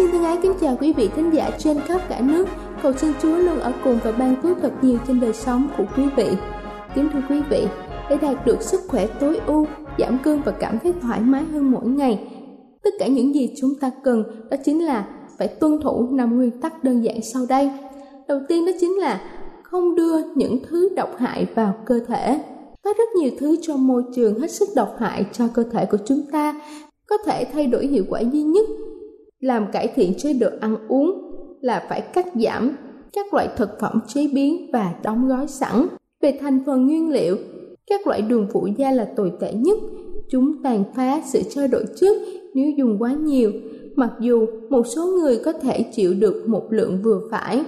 Xin thân ái kính chào quý vị thính giả trên khắp cả nước. Cầu xin Chúa luôn ở cùng và ban phước thật nhiều trên đời sống của quý vị. Kính thưa quý vị, để đạt được sức khỏe tối ưu, giảm cân và cảm thấy thoải mái hơn mỗi ngày, tất cả những gì chúng ta cần đó chính là phải tuân thủ năm nguyên tắc đơn giản sau đây. Đầu tiên đó chính là không đưa những thứ độc hại vào cơ thể. Có rất nhiều thứ trong môi trường hết sức độc hại cho cơ thể của chúng ta. Có thể thay đổi hiệu quả duy nhất làm cải thiện chế độ ăn uống là phải cắt giảm các loại thực phẩm chế biến và đóng gói sẵn. Về thành phần nguyên liệu, các loại đường phụ gia là tồi tệ nhất. Chúng tàn phá sự trao đổi chất nếu dùng quá nhiều, mặc dù một số người có thể chịu được một lượng vừa phải.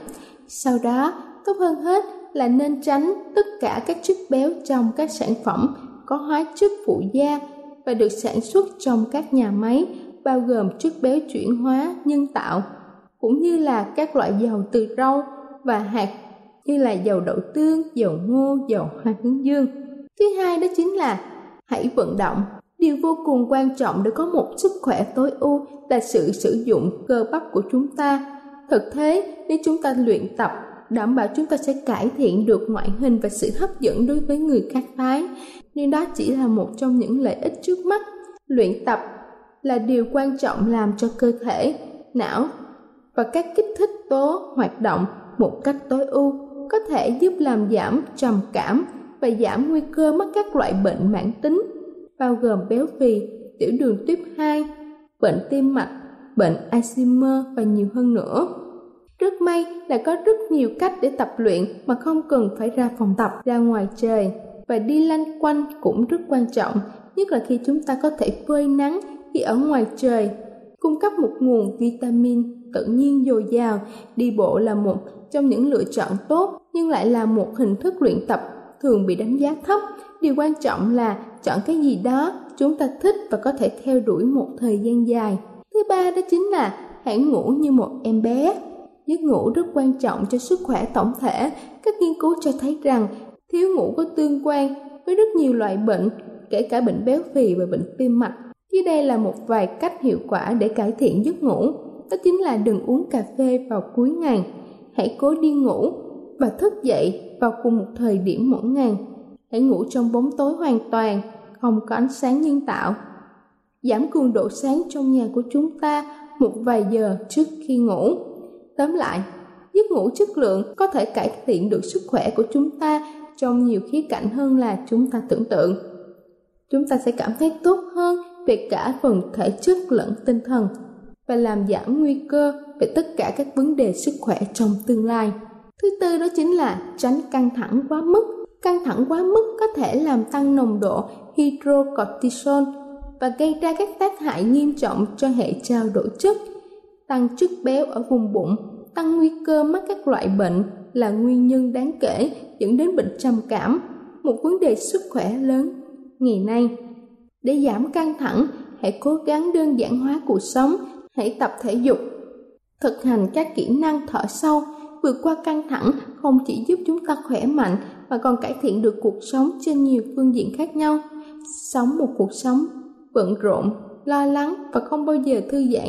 Sau đó, tốt hơn hết là nên tránh tất cả các chất béo trong các sản phẩm có hóa chất phụ gia và được sản xuất trong các nhà máy bao gồm chất béo chuyển hóa nhân tạo cũng như là các loại dầu từ rau và hạt như là dầu đậu tương, dầu ngô, dầu hoa hướng dương. Thứ hai đó chính là hãy vận động. Điều vô cùng quan trọng để có một sức khỏe tối ưu là sự sử dụng cơ bắp của chúng ta. Thực thế, nếu chúng ta luyện tập, đảm bảo chúng ta sẽ cải thiện được ngoại hình và sự hấp dẫn đối với người khác phái. Nhưng đó chỉ là một trong những lợi ích trước mắt. Luyện tập là điều quan trọng làm cho cơ thể, não và các kích thích tố hoạt động một cách tối ưu có thể giúp làm giảm trầm cảm và giảm nguy cơ mắc các loại bệnh mãn tính bao gồm béo phì, tiểu đường tuyếp 2, bệnh tim mạch, bệnh Alzheimer và nhiều hơn nữa. Rất may là có rất nhiều cách để tập luyện mà không cần phải ra phòng tập ra ngoài trời và đi lanh quanh cũng rất quan trọng, nhất là khi chúng ta có thể phơi nắng khi ở ngoài trời. Cung cấp một nguồn vitamin tự nhiên dồi dào, đi bộ là một trong những lựa chọn tốt, nhưng lại là một hình thức luyện tập thường bị đánh giá thấp. Điều quan trọng là chọn cái gì đó chúng ta thích và có thể theo đuổi một thời gian dài. Thứ ba đó chính là hãy ngủ như một em bé. Giấc ngủ rất quan trọng cho sức khỏe tổng thể. Các nghiên cứu cho thấy rằng thiếu ngủ có tương quan với rất nhiều loại bệnh, kể cả bệnh béo phì và bệnh tim mạch dưới đây là một vài cách hiệu quả để cải thiện giấc ngủ. Đó chính là đừng uống cà phê vào cuối ngày. Hãy cố đi ngủ và thức dậy vào cùng một thời điểm mỗi ngày. Hãy ngủ trong bóng tối hoàn toàn, không có ánh sáng nhân tạo. Giảm cường độ sáng trong nhà của chúng ta một vài giờ trước khi ngủ. Tóm lại, giấc ngủ chất lượng có thể cải thiện được sức khỏe của chúng ta trong nhiều khía cạnh hơn là chúng ta tưởng tượng. Chúng ta sẽ cảm thấy tốt hơn về cả phần thể chất lẫn tinh thần và làm giảm nguy cơ về tất cả các vấn đề sức khỏe trong tương lai. Thứ tư đó chính là tránh căng thẳng quá mức. Căng thẳng quá mức có thể làm tăng nồng độ hydrocortisol và gây ra các tác hại nghiêm trọng cho hệ trao đổi chất, tăng chất béo ở vùng bụng, tăng nguy cơ mắc các loại bệnh là nguyên nhân đáng kể dẫn đến bệnh trầm cảm, một vấn đề sức khỏe lớn ngày nay. Để giảm căng thẳng, hãy cố gắng đơn giản hóa cuộc sống, hãy tập thể dục, thực hành các kỹ năng thở sâu, vượt qua căng thẳng không chỉ giúp chúng ta khỏe mạnh mà còn cải thiện được cuộc sống trên nhiều phương diện khác nhau. Sống một cuộc sống bận rộn, lo lắng và không bao giờ thư giãn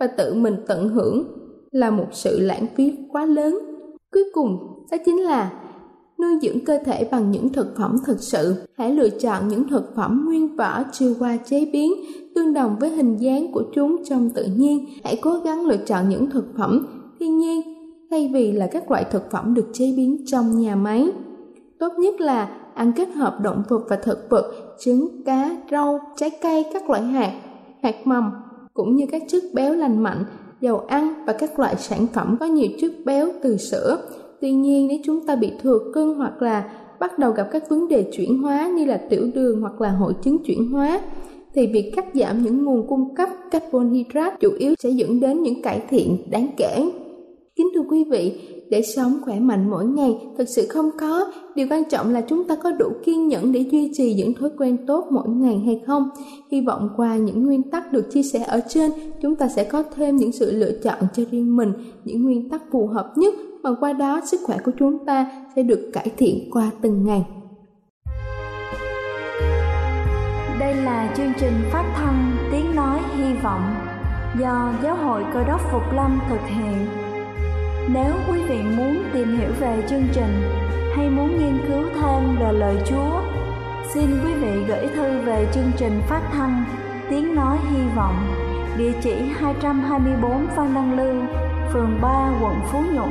và tự mình tận hưởng là một sự lãng phí quá lớn. Cuối cùng, đó chính là nuôi dưỡng cơ thể bằng những thực phẩm thực sự. Hãy lựa chọn những thực phẩm nguyên vỏ chưa qua chế biến, tương đồng với hình dáng của chúng trong tự nhiên. Hãy cố gắng lựa chọn những thực phẩm thiên nhiên thay vì là các loại thực phẩm được chế biến trong nhà máy. Tốt nhất là ăn kết hợp động vật và thực vật, trứng, cá, rau, trái cây, các loại hạt, hạt mầm, cũng như các chất béo lành mạnh, dầu ăn và các loại sản phẩm có nhiều chất béo từ sữa. Tuy nhiên nếu chúng ta bị thừa cân hoặc là bắt đầu gặp các vấn đề chuyển hóa như là tiểu đường hoặc là hội chứng chuyển hóa thì việc cắt giảm những nguồn cung cấp carbon hydrate chủ yếu sẽ dẫn đến những cải thiện đáng kể. Kính thưa quý vị, để sống khỏe mạnh mỗi ngày thực sự không có điều quan trọng là chúng ta có đủ kiên nhẫn để duy trì những thói quen tốt mỗi ngày hay không hy vọng qua những nguyên tắc được chia sẻ ở trên chúng ta sẽ có thêm những sự lựa chọn cho riêng mình những nguyên tắc phù hợp nhất mà qua đó sức khỏe của chúng ta sẽ được cải thiện qua từng ngày. Đây là chương trình phát thanh tiếng nói hy vọng do giáo hội cơ đốc phục lâm thực hiện. Nếu quý vị muốn tìm hiểu về chương trình hay muốn nghiên cứu thêm về lời Chúa, xin quý vị gửi thư về chương trình phát thanh Tiếng Nói Hy Vọng, địa chỉ 224 Phan Đăng Lưu, phường 3, quận Phú Nhuận,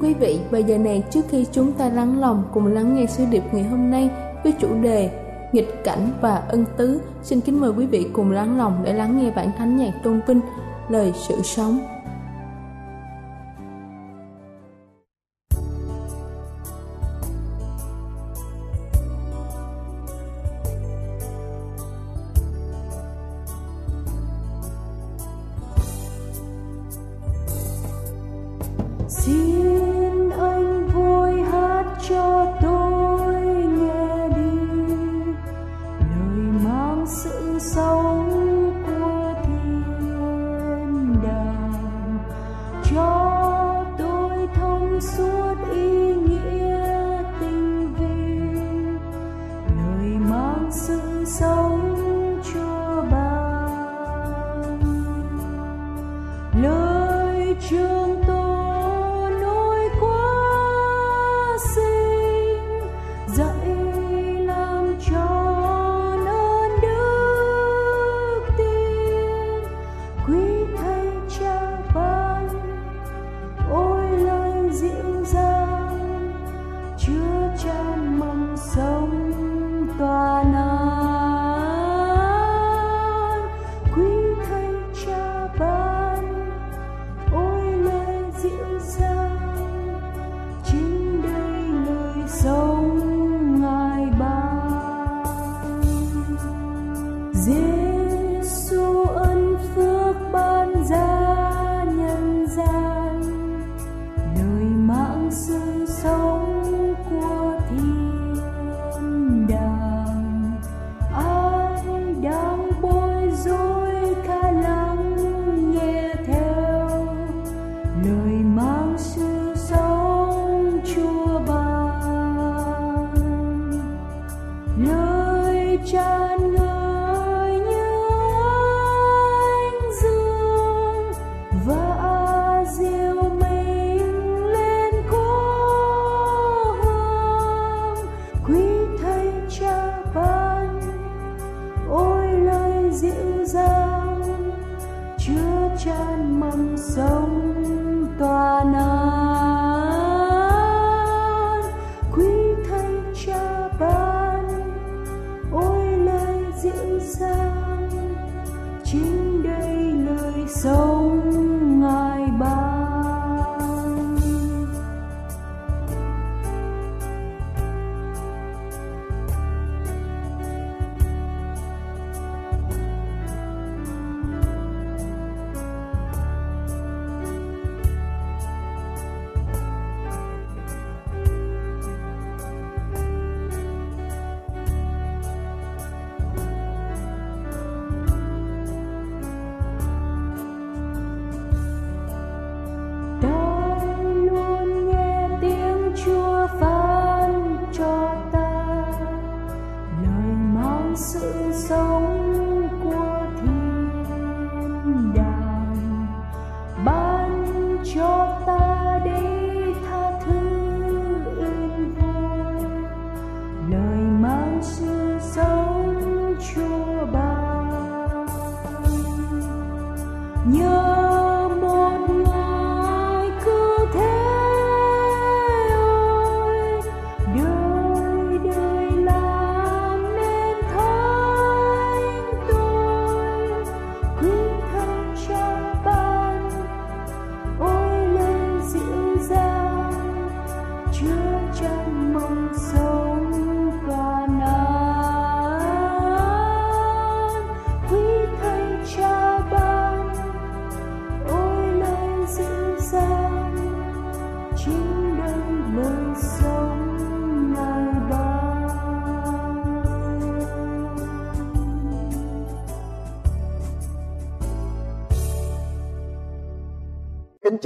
Quý vị, bây giờ này trước khi chúng ta lắng lòng cùng lắng nghe sứ điệp ngày hôm nay với chủ đề nghịch cảnh và ân tứ. Xin kính mời quý vị cùng lắng lòng để lắng nghe bản thánh nhạc tôn vinh lời sự sống.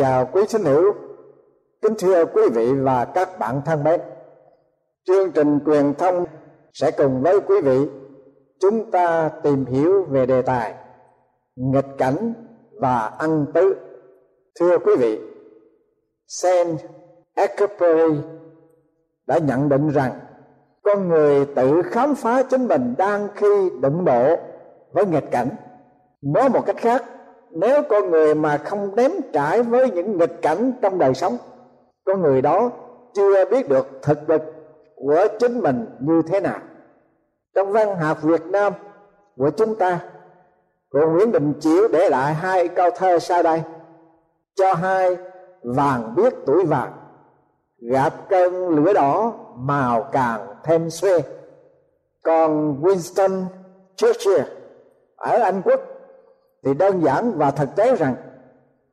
Chào quý thính hữu, kính thưa quý vị và các bạn thân mến. Chương trình truyền thông sẽ cùng với quý vị chúng ta tìm hiểu về đề tài nghịch cảnh và ăn tứ. Thưa quý vị, Saint Exupéry đã nhận định rằng con người tự khám phá chính mình đang khi đụng độ với nghịch cảnh. Nói một cách khác, nếu con người mà không ném trải với những nghịch cảnh trong đời sống con người đó chưa biết được thực lực của chính mình như thế nào. Trong văn học việt nam của chúng ta của nguyễn đình chiểu để lại hai câu thơ sau đây. Cho hai vàng biết tuổi vàng gặp cơn lửa đỏ, màu càng thêm xuê. Còn winston churchill ở anh quốc thì đơn giản và thực tế rằng,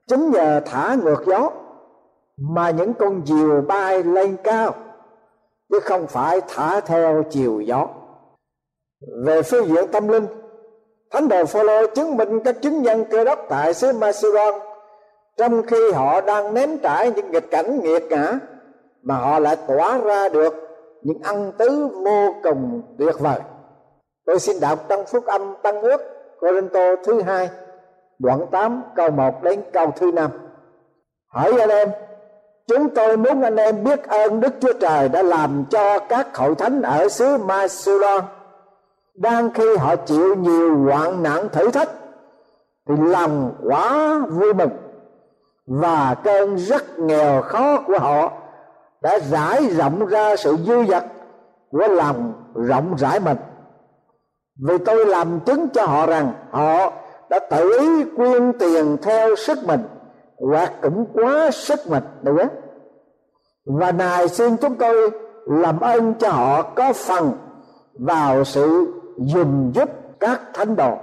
chính nhờ thả ngược gió mà những con diều bay lên cao, chứ không phải thả theo chiều gió. Về phương diện tâm linh, thánh đồ Phaolô chứng minh các chứng nhân cơ đốc tại xứ Macedon, trong khi họ đang ném trải những nghịch cảnh nghiệt ngã mà họ lại tỏa ra được những ân tứ vô cùng tuyệt vời. Tôi xin đọc trong phúc âm tăng ước Corinto thứ hai, đoạn 8 câu 1 đến câu thứ năm. Hỏi anh em, chúng tôi muốn anh em biết ơn Đức Chúa Trời đã làm cho các hội thánh ở xứ Macedon đang khi họ chịu nhiều hoạn nạn thử thách, thì lòng quá vui mừng và cơn rất nghèo khó của họ đã rải rộng ra sự dư dật của lòng rộng rãi mình vì tôi làm chứng cho họ rằng họ đã tự ý quyên tiền theo sức mình hoặc cũng quá sức mình nữa. Và ngài xin chúng tôi làm ơn cho họ có phần vào sự dùng giúp các thánh đồ.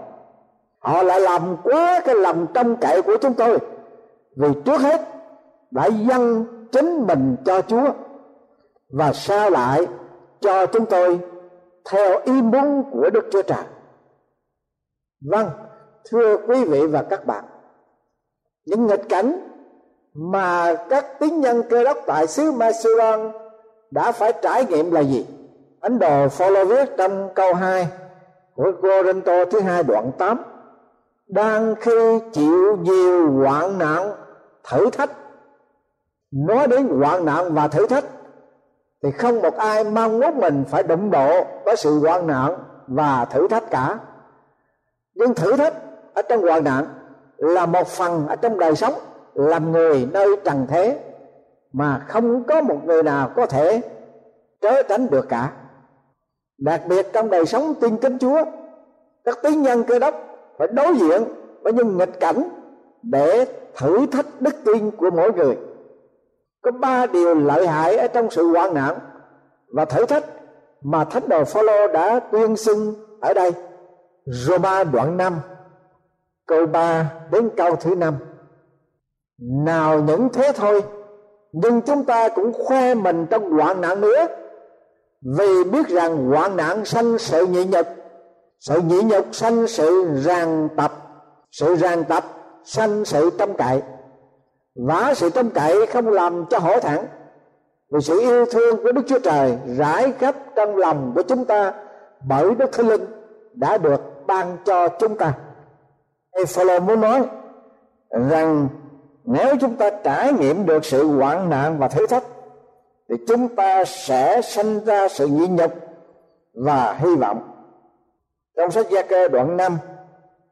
Họ lại làm quá cái lòng trông cậy của chúng tôi, vì trước hết đã dâng chính mình cho chúa và sao lại cho chúng tôi theo ý muốn của đức chúa trời vâng thưa quý vị và các bạn, những nghịch cảnh mà các tín nhân cơ đốc tại xứ Macedon đã phải trải nghiệm là gì? Ấn Độ Phaolô viết trong câu 2 của Corinto thứ hai đoạn 8 đang khi chịu nhiều hoạn nạn, thử thách nói đến hoạn nạn và thử thách thì không một ai mong muốn mình phải đụng độ với sự hoạn nạn và thử thách cả. Nhưng thử thách ở trong hoạn nạn là một phần ở trong đời sống, làm người nơi trần thế mà không có một người nào có thể trớ tránh được cả. Đặc biệt trong đời sống tin kính chúa, các tín nhân cơ đốc phải đối diện với những nghịch cảnh để thử thách đức tin của mỗi người có ba điều lợi hại ở trong sự hoạn nạn và thử thách mà thánh đồ Phaolô đã tuyên xưng ở đây. Roma đoạn 5 câu 3 đến câu thứ năm. Nào những thế thôi, nhưng chúng ta cũng khoe mình trong hoạn nạn nữa. Vì biết rằng hoạn nạn sanh sự nhị nhục, sự nhị nhục sanh sự ràng tập, sự ràng tập sanh sự trông cậy và sự trông cậy không làm cho hổ thẳng vì sự yêu thương của Đức Chúa Trời rải khắp trong lòng của chúng ta bởi Đức Thánh Linh đã được ban cho chúng ta. Phaolô muốn nói rằng nếu chúng ta trải nghiệm được sự hoạn nạn và thử thách, thì chúng ta sẽ sinh ra sự nhịn nhục và hy vọng. Trong sách Gia Cơ đoạn 5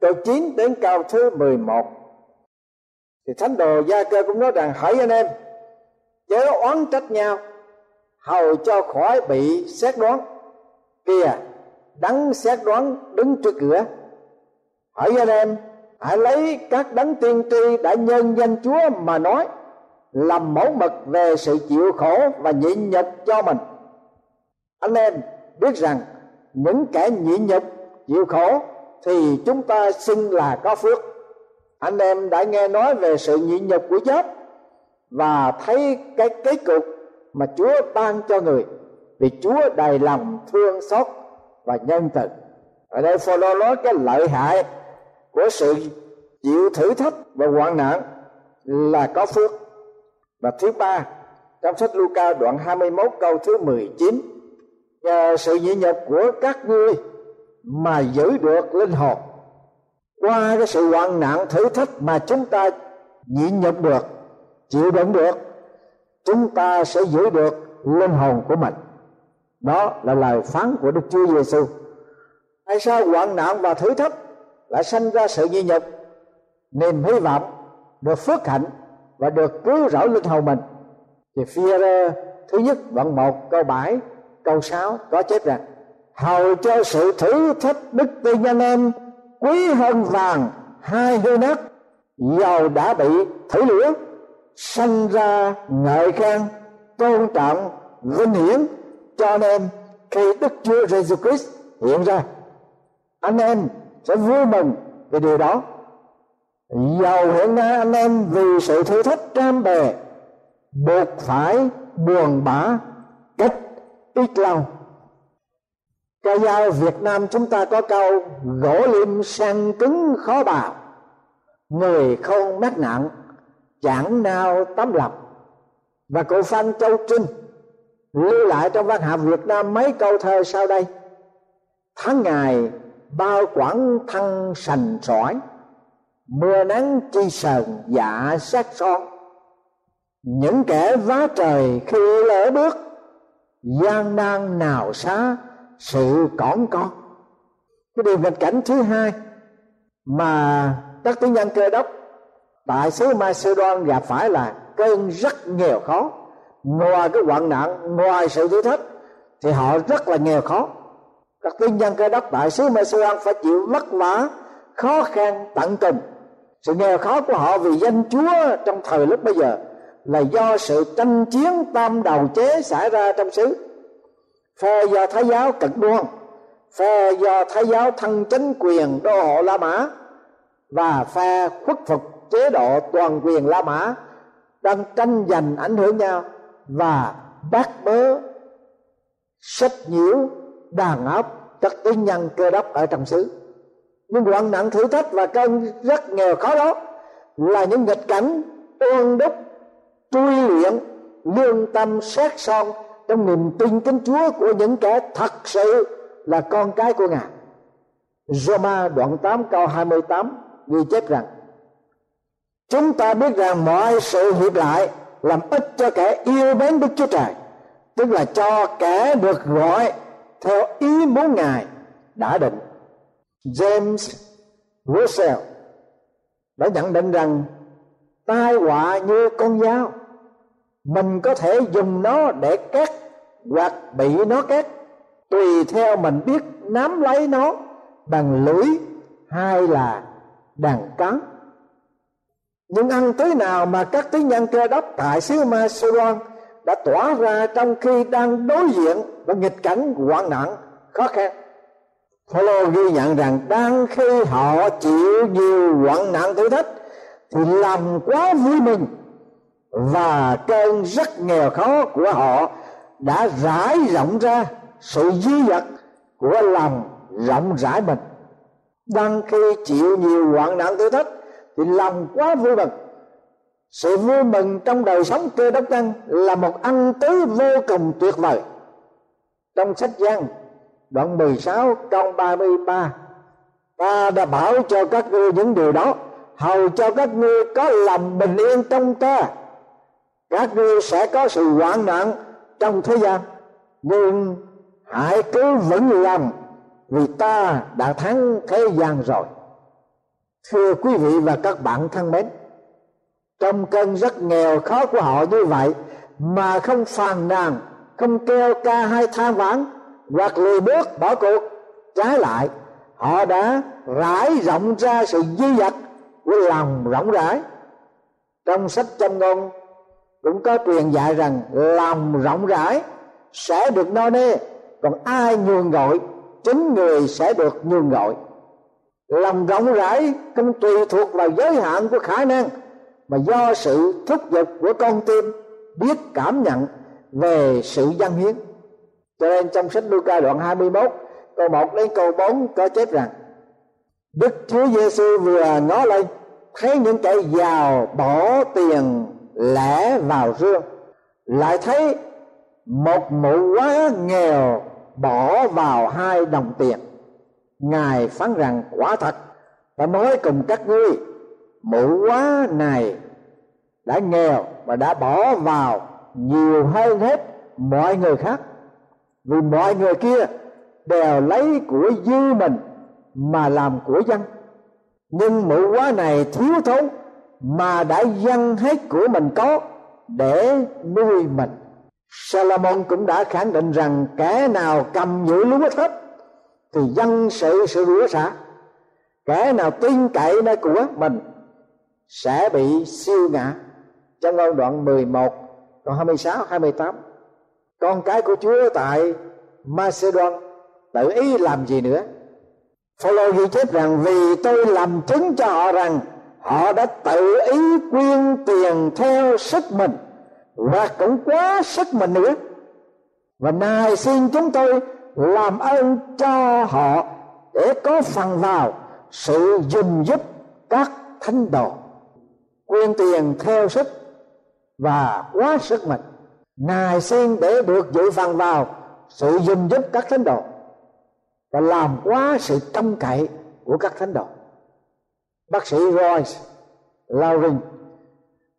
câu 9 đến câu thứ 11 thì thánh đồ Gia Cơ cũng nói rằng, hỡi anh em, chớ oán trách nhau, hầu cho khỏi bị xét đoán. Kìa, đấng xét đoán đứng trước cửa. Hỡi anh em, hãy lấy các đấng tiên tri đã nhân danh Chúa mà nói, làm mẫu mực về sự chịu khổ và nhịn nhục cho mình. Anh em biết rằng, những kẻ nhịn nhục, chịu khổ thì chúng ta xưng là có phước anh em đã nghe nói về sự nhịn nhục của Gióp và thấy cái kết cục mà Chúa ban cho người. Vì Chúa đầy lòng thương xót và nhân từ. Ở đây Phaolô nói cái lợi hại của sự chịu thử thách và hoạn nạn là có phước. Và thứ ba, trong sách Luca đoạn 21 câu thứ 19 nhờ sự nhịn nhục của các ngươi mà giữ được linh hồn qua cái sự hoạn nạn thử thách mà chúng ta nhịn nhục được, chịu đựng được, chúng ta sẽ giữ được linh hồn của mình. Đó là lời phán của đức chúa giêsu tại sao hoạn nạn và thử thách lại sanh ra sự nhịn nhục? Niềm hy vọng được phước hạnh và được cứu rỗi linh hồn mình. Thì phía thứ nhất đoạn một câu 7 câu 6 có chép rằng, hầu cho sự thử thách đức tin anh em quý hơn vàng, hai hư nát, dầu đã bị thử lửa, sanh ra ngợi khen, tôn trọng, vinh hiển. Cho nên, khi đức chúa giêsu christ hiện ra, anh em sẽ vui mừng về điều đó. Dầu hiện nay anh em vì sự thử thách trăm bề buộc phải buồn bã cách ít lâu ca dao việt nam chúng ta có câu, gỗ lim sang cứng khó bào người không mắc nặng, chẳng nào tấm lòng. Và cụ phan châu trinh lưu lại trong văn học việt nam mấy câu thơ sau đây. Tháng ngày, bao quãng thăng sành sỏi, mưa nắng chi sờn dạ sát son. Những kẻ vá trời khi lỡ bước, gian nan nào xá sự cỏn con. Cái điều nghịch cảnh thứ hai mà các tín nhân cơ đốc, tại xứ Macedon gặp phải là cơn rất nghèo khó. Ngoài cái hoạn nạn, ngoài sự thử thách, thì họ rất là nghèo khó. Các tín nhân cơ đốc tại xứ Macedon phải chịu vất vả khó khăn, tận cùng sự nghèo khó của họ vì danh Chúa trong thời lúc bây giờ là do sự tranh chiến tam đầu chế xảy ra trong xứ phe do thái giáo cực đoan. Phe do thái giáo thân chính quyền đô hộ la mã và phe khuất phục chế độ toàn quyền la mã đang tranh giành ảnh hưởng nhau và bác bớ sách nhiễu đàn áp các tín nhân cơ đốc ở trong xứ. Nhưng hoạn nạn thử thách và cơn rất nghèo khó đó là những nghịch cảnh ương đúc, truy luyện, lương tâm sát son trong niềm tin kính Chúa của những kẻ thật sự là con cái của Ngài. Roma đoạn 8 câu 28 ghi chép rằng Chúng ta biết rằng mọi sự hiệp lại làm ích cho kẻ yêu mến Đức Chúa Trời, tức là cho kẻ được gọi theo ý muốn Ngài đã định. James Russell đã nhận định rằng tai họa như con dao mình có thể dùng nó để cắt hoặc bị nó két tùy theo mình biết nắm lấy nó bằng lưỡi hay là đàn cắn nhưng ăn tới nào mà các tín nhân cơ đốc tại xứ Macedon đã tỏa ra trong khi đang đối diện với nghịch cảnh hoạn nạn, khó khăn. Phaolô ghi nhận rằng đang khi họ chịu nhiều hoạn nạn thử thách thì lòng quá vui mừng và cơn rất nghèo khó của họ đã rải rộng ra sự dư dật của lòng rộng rãi mình. Đang khi chịu nhiều hoạn nạn thử thách, thì lòng quá vui mừng. Sự vui mừng trong đời sống cơ đốc nhân là một ăn tứ vô cùng tuyệt vời. Trong sách Giăng đoạn 16 câu 33 ta đã bảo cho các ngươi những điều đó, hầu cho các ngươi có lòng bình yên trong ta. Các ngươi sẽ có sự hoạn nạn trong thế gian. Nhưng hãy cứ vững lòng vì ta đã thắng thế gian rồi. Thưa quý vị và các bạn thân mến, trong cơn rất nghèo khó của họ như vậy mà không phàn nàn, không kêu ca hay than vãn hoặc lùi bước bỏ cuộc, trái lại, họ đã rải rộng ra sự dư dật của lòng rộng rãi. Trong sách châm ngôn cũng có truyền dạy rằng lòng rộng rãi sẽ được no nê, còn ai nhường gọi, chính người sẽ được nhường gọi. Lòng rộng rãi không tùy thuộc vào giới hạn của khả năng mà do sự thúc giục của con tim biết cảm nhận về sự dân hiến. Cho nên trong sách Luca đoạn 21 câu 1 đến câu 4 có chép rằng, Đức Chúa Giêsu vừa ngó lên, thấy những kẻ giàu bỏ tiền lẻ vào rương. Lại thấy một mụ quá nghèo bỏ vào hai đồng tiền. Ngài phán rằng, quả thật, ta nói cùng các ngươi. Mụ quá này đã nghèo và đã bỏ vào nhiều hơn hết mọi người khác. Vì mọi người kia đều lấy của dư mình mà làm của dân. Nhưng mụ quá này thiếu thốn mà đã dâng hết của mình có để nuôi mình. Salomon cũng đã khẳng định rằng kẻ nào cầm giữ lúa thấp thì dân sự sự rủa xả. Kẻ nào tin cậy nơi của mình sẽ bị siêu ngã. Trong câu đoạn 11 câu 26 28 con cái của Chúa tại Macedon tự ý làm gì nữa? Phaolô ghi chép rằng vì tôi làm chứng cho họ rằng họ đã tự ý quyên tiền theo sức mình và cũng quá sức mình nữa. Và nay xin chúng tôi làm ơn cho họ để có phần vào sự dùm giúp các thánh đồ. Quyên tiền theo sức và quá sức mình. Nài xin để được dự phần vào sự dùm giúp các thánh đồ và làm quá sự trông cậy của các thánh đồ bác sĩ Royce Lauren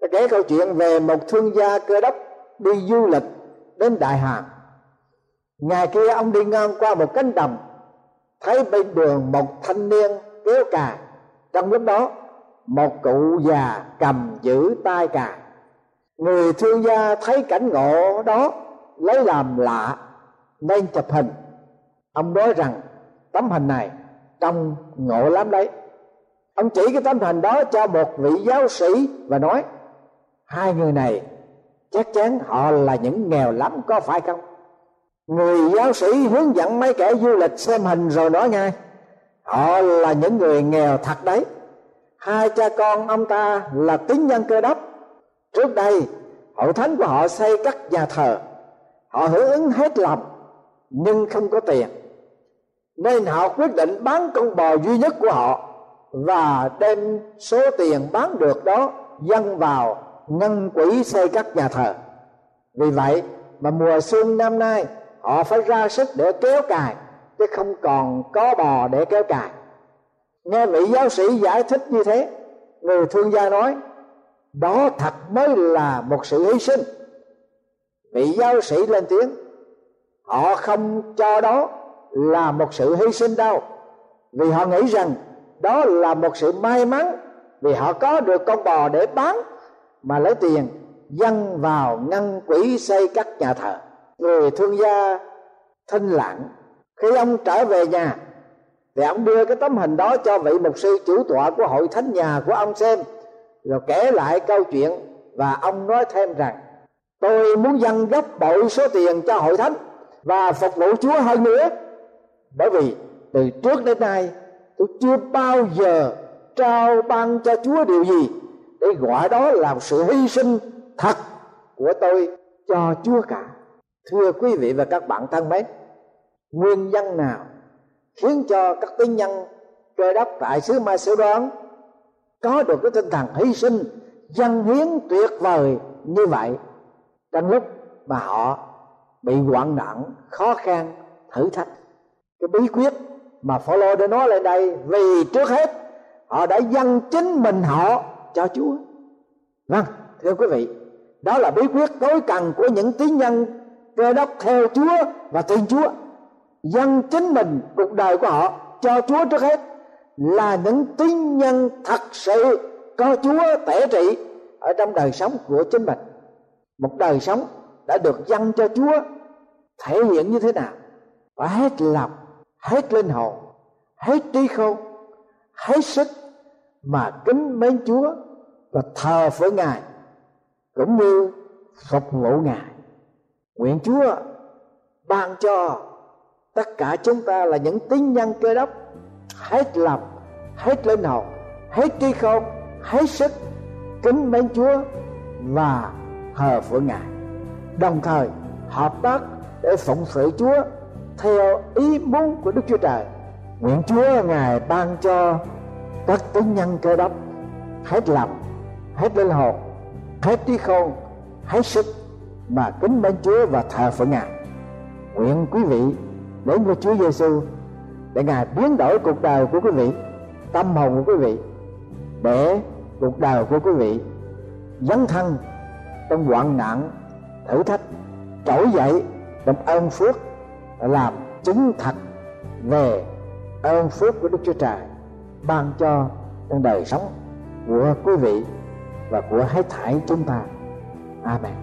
đã kể câu chuyện về một thương gia cơ đốc đi du lịch đến Đại Hàn. Ngày kia ông đi ngang qua một cánh đồng, thấy bên đường một thanh niên kéo cà. Trong lúc đó, một cụ già cầm giữ tay cà. Người thương gia thấy cảnh ngộ đó, lấy làm lạ, nên chụp hình. Ông nói rằng, tấm hình này trông ngộ lắm đấy ông chỉ cái tấm hình đó cho một vị giáo sĩ và nói, hai người này, chắc chắn họ là những nghèo lắm, có phải không? Người giáo sĩ hướng dẫn mấy kẻ du lịch xem hình rồi nói ngay, họ là những người nghèo thật đấy. Hai cha con ông ta là tín nhân cơ đốc. Trước đây hội thánh của họ xây các nhà thờ. Họ hưởng ứng hết lòng, nhưng không có tiền. Nên họ quyết định bán con bò duy nhất của họ và đem số tiền bán được đó dâng vào ngân quỹ xây các nhà thờ. Vì vậy mà mùa xuân năm nay, họ phải ra sức để kéo cài, chứ không còn có bò để kéo cài. Nghe vị giáo sĩ giải thích như thế, người thương gia nói, đó thật mới là một sự hy sinh. Vị giáo sĩ lên tiếng, họ không cho đó là một sự hy sinh đâu. Vì họ nghĩ rằng đó là một sự may mắn vì họ có được con bò để bán mà lấy tiền dâng vào ngăn quỹ xây các nhà thờ. Người thương gia thinh lặng. Khi ông trở về nhà, thì ông đưa cái tấm hình đó cho vị mục sư chủ tọa của hội thánh nhà của ông xem, rồi kể lại câu chuyện và ông nói thêm rằng, tôi muốn dâng gấp bội số tiền cho hội thánh và phục vụ Chúa hơn nữa, bởi vì từ trước đến nay tôi chưa bao giờ trao ban cho Chúa điều gì để gọi đó là sự hy sinh thật của tôi cho Chúa cả. Thưa quý vị và các bạn thân mến, nguyên nhân nào khiến cho các tín nhân cơ đốc tại xứ Ma Sơ Đoán có được cái tinh thần hy sinh dân hiến tuyệt vời như vậy trong lúc mà họ bị hoạn nạn khó khăn thử thách cái bí quyết mà Phaolô đã nói lên đây, vì trước hết, họ đã dâng chính mình họ cho Chúa. Vâng thưa quý vị, đó là bí quyết tối cần của những tín nhân cơ đốc theo Chúa và tin Chúa. Dâng chính mình, cuộc đời của họ cho Chúa trước hết là những tín nhân thật sự có Chúa tể trị ở trong đời sống của chính mình. Một đời sống đã được dâng cho Chúa, thể hiện như thế nào? Phải hết lòng hết linh hồn, hết trí khôn, hết sức mà kính mến Chúa và thờ phượng Ngài, cũng như phục vụ Ngài. Nguyện Chúa ban cho tất cả chúng ta là những tín nhân cơ đốc hết lòng, hết linh hồn, hết trí khôn, hết sức kính mến Chúa và thờ phượng Ngài. Đồng thời, hợp tác để phụng sự Chúa theo ý muốn của Đức Chúa Trời, nguyện Chúa ngài ban cho các tín nhân cơ đốc hết lòng, hết linh hồn, hết trí khôn, hết sức mà kính mến Chúa và thờ phượng Ngài. Nguyện quý vị đến với Chúa Giêsu để Ngài biến đổi cuộc đời của quý vị, tâm hồn của quý vị, để cuộc đời của quý vị dấn thân trong hoạn nạn, thử thách, trỗi dậy trong ơn phước làm chứng thật về ơn phước của Đức Chúa Trời, ban cho trong đời sống của quý vị và của hết thảy chúng ta. Amen.